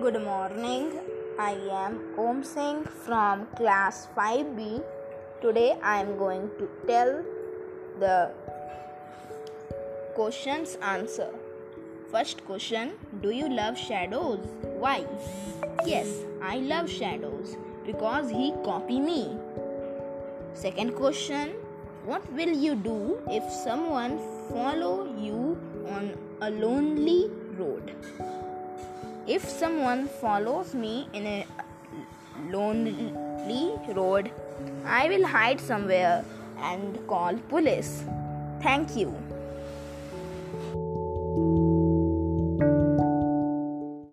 Good morning. I am Om Singh from class 5B. Today I am going to tell the questions answer. First question Do you love shadows? Why? Yes, I love shadows because he copy me. Second question What will you do if someone follow you on a lonely road? If someone follows me in a lonely road, I will hide somewhere and call police. Thank you.